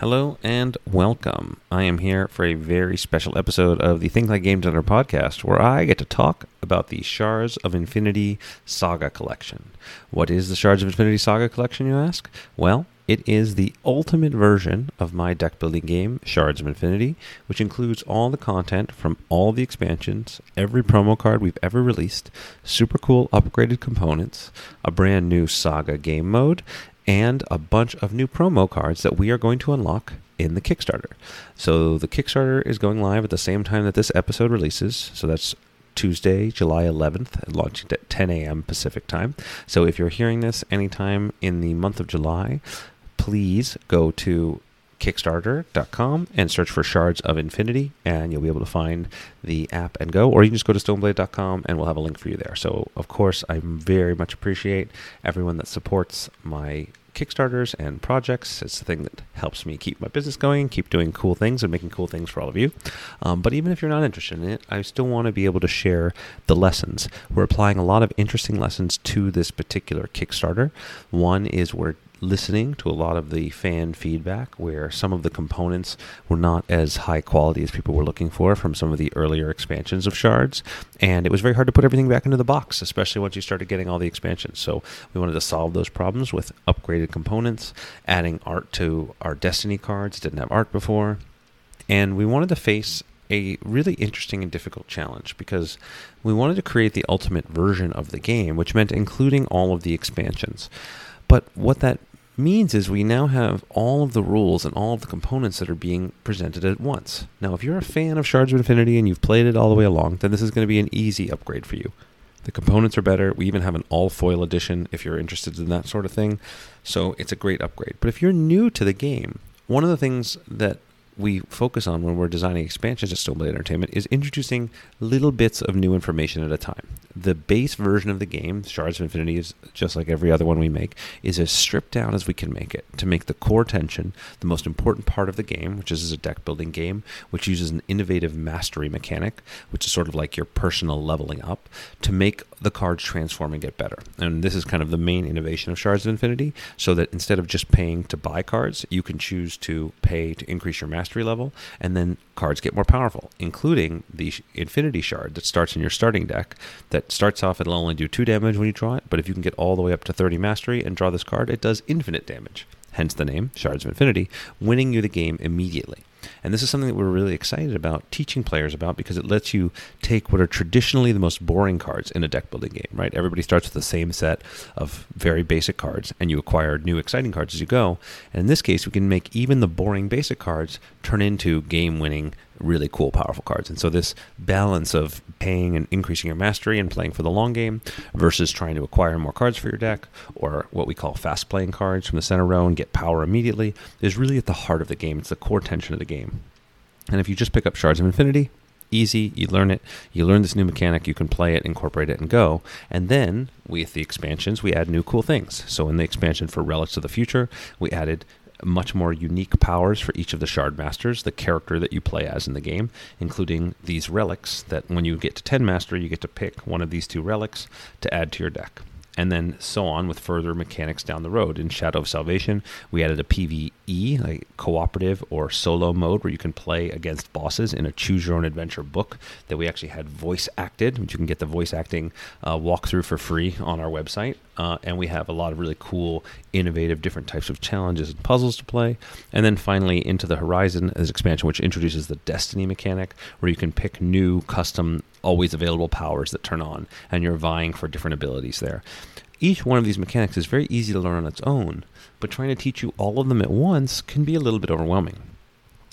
Hello and welcome. I am here for a very special episode of the Think Like Game Designer podcast where I get to talk about the Shards of Infinity Saga Collection. What is the Shards of Infinity Saga Collection, you ask? Well, it is the ultimate version of my deck building game, Shards of Infinity, which includes all the content from all the expansions, every promo card we've ever released, super cool upgraded components, a brand new Saga game mode, and a bunch of new promo cards that we are going to unlock in the Kickstarter. So the Kickstarter is going live at the same time that this episode releases. So that's Tuesday, July 11th, launching at 10 a.m. Pacific time. So if you're hearing this anytime in the month of July, please go to kickstarter.com and search for Shards of Infinity, and you'll be able to find the app and go. Or you can just go to stoneblade.com and we'll have a link for you there. So, of course, I very much appreciate everyone that supports my Kickstarters and projects. It's the thing that helps me keep my business going, keep doing cool things, and making cool things for all of you. Um, but even if you're not interested in it, I still want to be able to share the lessons. We're applying a lot of interesting lessons to this particular Kickstarter. One is we're listening to a lot of the fan feedback where some of the components were not as high quality as people were looking for from some of the earlier expansions of shards. And it was very hard to put everything back into the box especially once you started getting all the expansions. So we wanted to solve those problems with upgraded components adding art to our destiny cards didn't have art before. And we wanted to face a really interesting and difficult challenge because we wanted to create the ultimate version of the game, which meant including all of the expansions. But what that means is we now have all of the rules and all of the components that are being presented at once. Now, if you're a fan of Shards of Infinity and you've played it all the way along, then this is going to be an easy upgrade for you. The components are better. We even have an all foil edition if you're interested in that sort of thing. So it's a great upgrade. But if you're new to the game, one of the things that we focus on when we're designing expansions at Stoneblade Entertainment is introducing little bits of new information at a time. The base version of the game, Shards of Infinity, is just like every other one we make, is as stripped down as we can make it to make the core tension the most important part of the game, which is a deck building game, which uses an innovative mastery mechanic, which is sort of like your personal leveling up, to make the cards transform and get better. And this is kind of the main innovation of Shards of Infinity, so that instead of just paying to buy cards, you can choose to pay to increase your mastery level, and then cards get more powerful, including the Infinity Shard that starts in your starting deck. That starts off, it'll only do two damage when you draw it, but if you can get all the way up to 30 mastery and draw this card, it does infinite damage. Hence the name, Shards of Infinity, winning you the game immediately. And this is something that we're really excited about teaching players about because it lets you take what are traditionally the most boring cards in a deck building game, right? Everybody starts with the same set of very basic cards and you acquire new exciting cards as you go. And in this case, we can make even the boring basic cards turn into game winning really cool, powerful cards. And so this balance of paying and increasing your mastery and playing for the long game versus trying to acquire more cards for your deck or what we call fast playing cards from the center row and get power immediately is really at the heart of the game. It's the core tension of the game. And if you just pick up Shards of Infinity, easy, you learn it, you learn this new mechanic, you can play it, incorporate it, and go. And then with the expansions, we add new cool things. So in the expansion for Relics of the Future, we added much more unique powers for each of the Shard Masters, the character that you play as in the game, including these relics that when you get to 10 Master, you get to pick one of these two relics to add to your deck and then so on with further mechanics down the road. In Shadow of Salvation, we added a PvE, like cooperative or solo mode, where you can play against bosses in a choose your own adventure book that we actually had voice acted, which you can get the voice acting uh, walkthrough for free on our website. Uh, and we have a lot of really cool, innovative, different types of challenges and puzzles to play. And then finally, Into the Horizon as expansion, which introduces the Destiny mechanic, where you can pick new, custom, always available powers that turn on, and you're vying for different abilities there. Each one of these mechanics is very easy to learn on its own, but trying to teach you all of them at once can be a little bit overwhelming.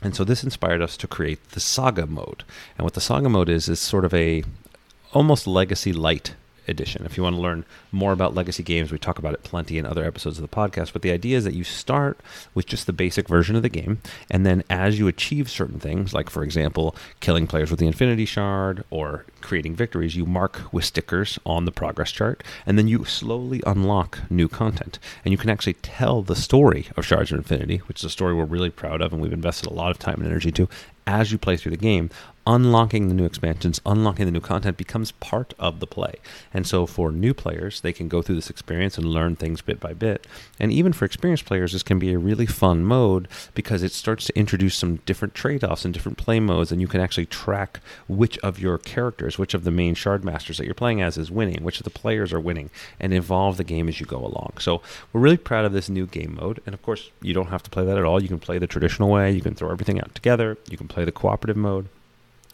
And so this inspired us to create the Saga mode. And what the Saga mode is is sort of a almost legacy light edition. If you want to learn more about legacy games, we talk about it plenty in other episodes of the podcast. But the idea is that you start with just the basic version of the game, and then as you achieve certain things, like for example, killing players with the Infinity Shard or creating victories, you mark with stickers on the progress chart, and then you slowly unlock new content. And you can actually tell the story of Shards of Infinity, which is a story we're really proud of and we've invested a lot of time and energy to as you play through the game unlocking the new expansions, unlocking the new content becomes part of the play. And so for new players, they can go through this experience and learn things bit by bit. And even for experienced players, this can be a really fun mode because it starts to introduce some different trade offs and different play modes, and you can actually track which of your characters, which of the main shard masters that you're playing as is winning, which of the players are winning, and evolve the game as you go along. So we're really proud of this new game mode. And of course, you don't have to play that at all. You can play the traditional way, you can throw everything out together, you can play the cooperative mode.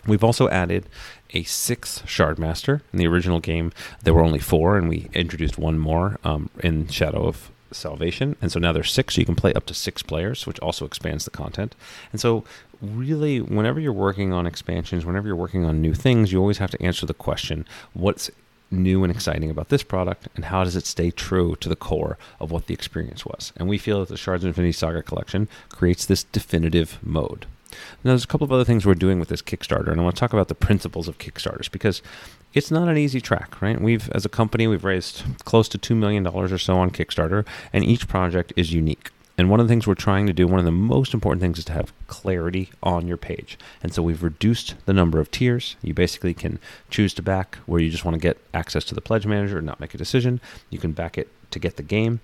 We've also added a sixth shard master. In the original game, there were only four, and we introduced one more um, in Shadow of Salvation. And so now there's six, so you can play up to six players, which also expands the content. And so, really, whenever you're working on expansions, whenever you're working on new things, you always have to answer the question what's new and exciting about this product, and how does it stay true to the core of what the experience was? And we feel that the Shards of Infinity Saga collection creates this definitive mode. Now, there's a couple of other things we're doing with this Kickstarter, and I want to talk about the principles of Kickstarters because it's not an easy track, right? We've, as a company, we've raised close to $2 million or so on Kickstarter, and each project is unique. And one of the things we're trying to do, one of the most important things is to have clarity on your page. And so we've reduced the number of tiers. You basically can choose to back where you just want to get access to the pledge manager and not make a decision. You can back it to get the game,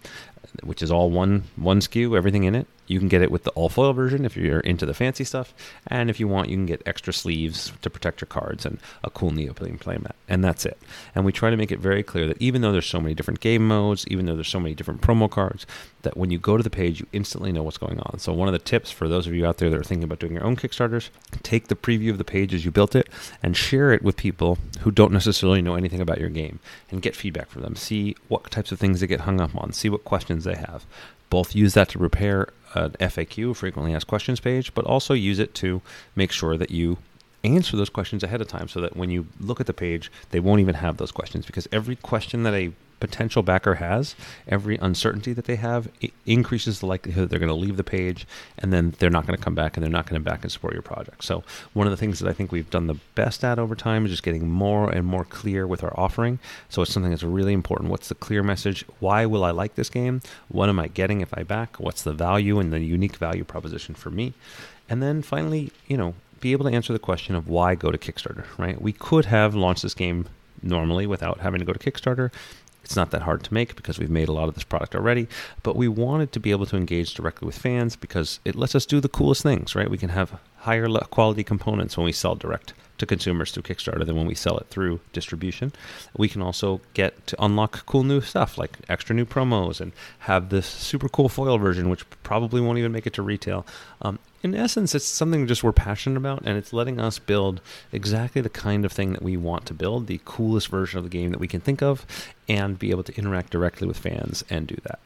which is all one one SKU, everything in it. You can get it with the all foil version if you're into the fancy stuff, and if you want, you can get extra sleeves to protect your cards and a cool Neoprene playmat, and that's it. And we try to make it very clear that even though there's so many different game modes, even though there's so many different promo cards, that when you go to the page, you instantly know what's going on. So one of the tips for those of you out there that are thinking about doing your own Kickstarters, take the preview of the page as you built it and share it with people who don't necessarily know anything about your game, and get feedback from them. See what types of things they get hung up on. See what questions they have both use that to prepare an FAQ, frequently asked questions page, but also use it to make sure that you answer those questions ahead of time so that when you look at the page, they won't even have those questions because every question that a potential backer has, every uncertainty that they have, increases the likelihood that they're going to leave the page and then they're not going to come back and they're not going to back and support your project. So, one of the things that I think we've done the best at over time is just getting more and more clear with our offering. So, it's something that's really important. What's the clear message? Why will I like this game? What am I getting if I back? What's the value and the unique value proposition for me? And then finally, you know, be able to answer the question of why go to Kickstarter, right? We could have launched this game normally without having to go to Kickstarter. It's not that hard to make because we've made a lot of this product already, but we wanted to be able to engage directly with fans because it lets us do the coolest things, right? We can have higher quality components when we sell direct to consumers through Kickstarter than when we sell it through distribution. We can also get to unlock cool new stuff like extra new promos and have this super cool foil version, which probably won't even make it to retail. Um, in essence, it's something just we're passionate about, and it's letting us build exactly the kind of thing that we want to build, the coolest version of the game that we can think of, and be able to interact directly with fans and do that.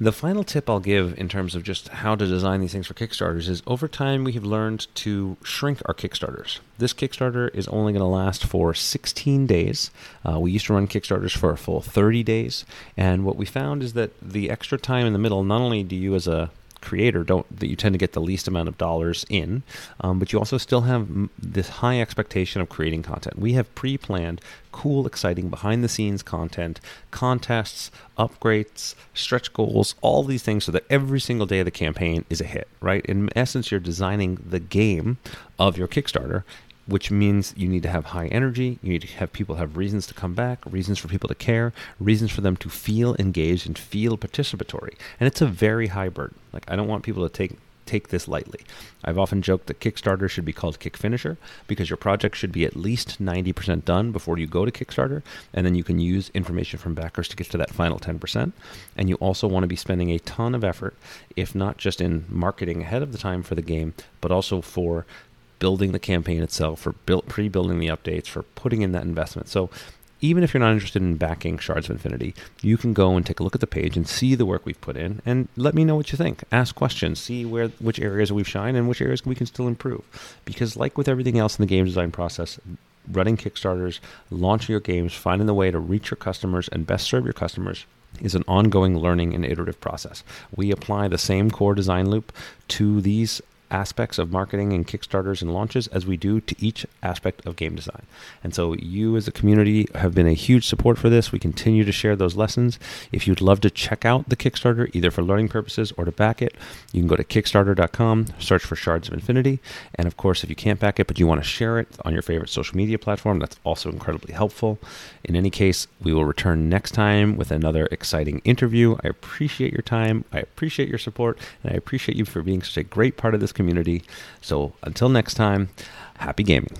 The final tip I'll give in terms of just how to design these things for Kickstarters is over time we have learned to shrink our Kickstarters. This Kickstarter is only going to last for 16 days. Uh, we used to run Kickstarters for a full 30 days, and what we found is that the extra time in the middle, not only do you as a creator don't that you tend to get the least amount of dollars in, um, but you also still have this high expectation of creating content. We have pre-planned cool, exciting behind the scenes content, contests, upgrades, stretch goals, all these things so that every single day of the campaign is a hit, right? In essence, you're designing the game of your Kickstarter which means you need to have high energy. You need to have people have reasons to come back, reasons for people to care, reasons for them to feel engaged and feel participatory. And it's a very high burden. Like I don't want people to take take this lightly. I've often joked that Kickstarter should be called Kick Finisher because your project should be at least 90% done before you go to Kickstarter, and then you can use information from backers to get to that final 10%. And you also want to be spending a ton of effort, if not just in marketing ahead of the time for the game, but also for building the campaign itself, for build, pre-building the updates, for putting in that investment. So even if you're not interested in backing Shards of Infinity, you can go and take a look at the page and see the work we've put in, and let me know what you think. Ask questions, see where which areas we've shined and which areas we can still improve. Because like with everything else in the game design process, running Kickstarters, launching your games, finding the way to reach your customers and best serve your customers is an ongoing learning and iterative process. We apply the same core design loop to these aspects of marketing and Kickstarters and launches as we do to each aspect of game design. And so you as a community have been a huge support for this. We continue to share those lessons. If you'd love to check out the Kickstarter, either for learning purposes or to back it, you can go to kickstarter.com, search for Shards of Infinity. And of course, if you can't back it, but you want to share it on your favorite social media platform, that's also incredibly helpful. In any case, we will return next time with another exciting interview. I appreciate your time. I appreciate your support. And I appreciate you for being such a great part of this community. So until next time, happy gaming.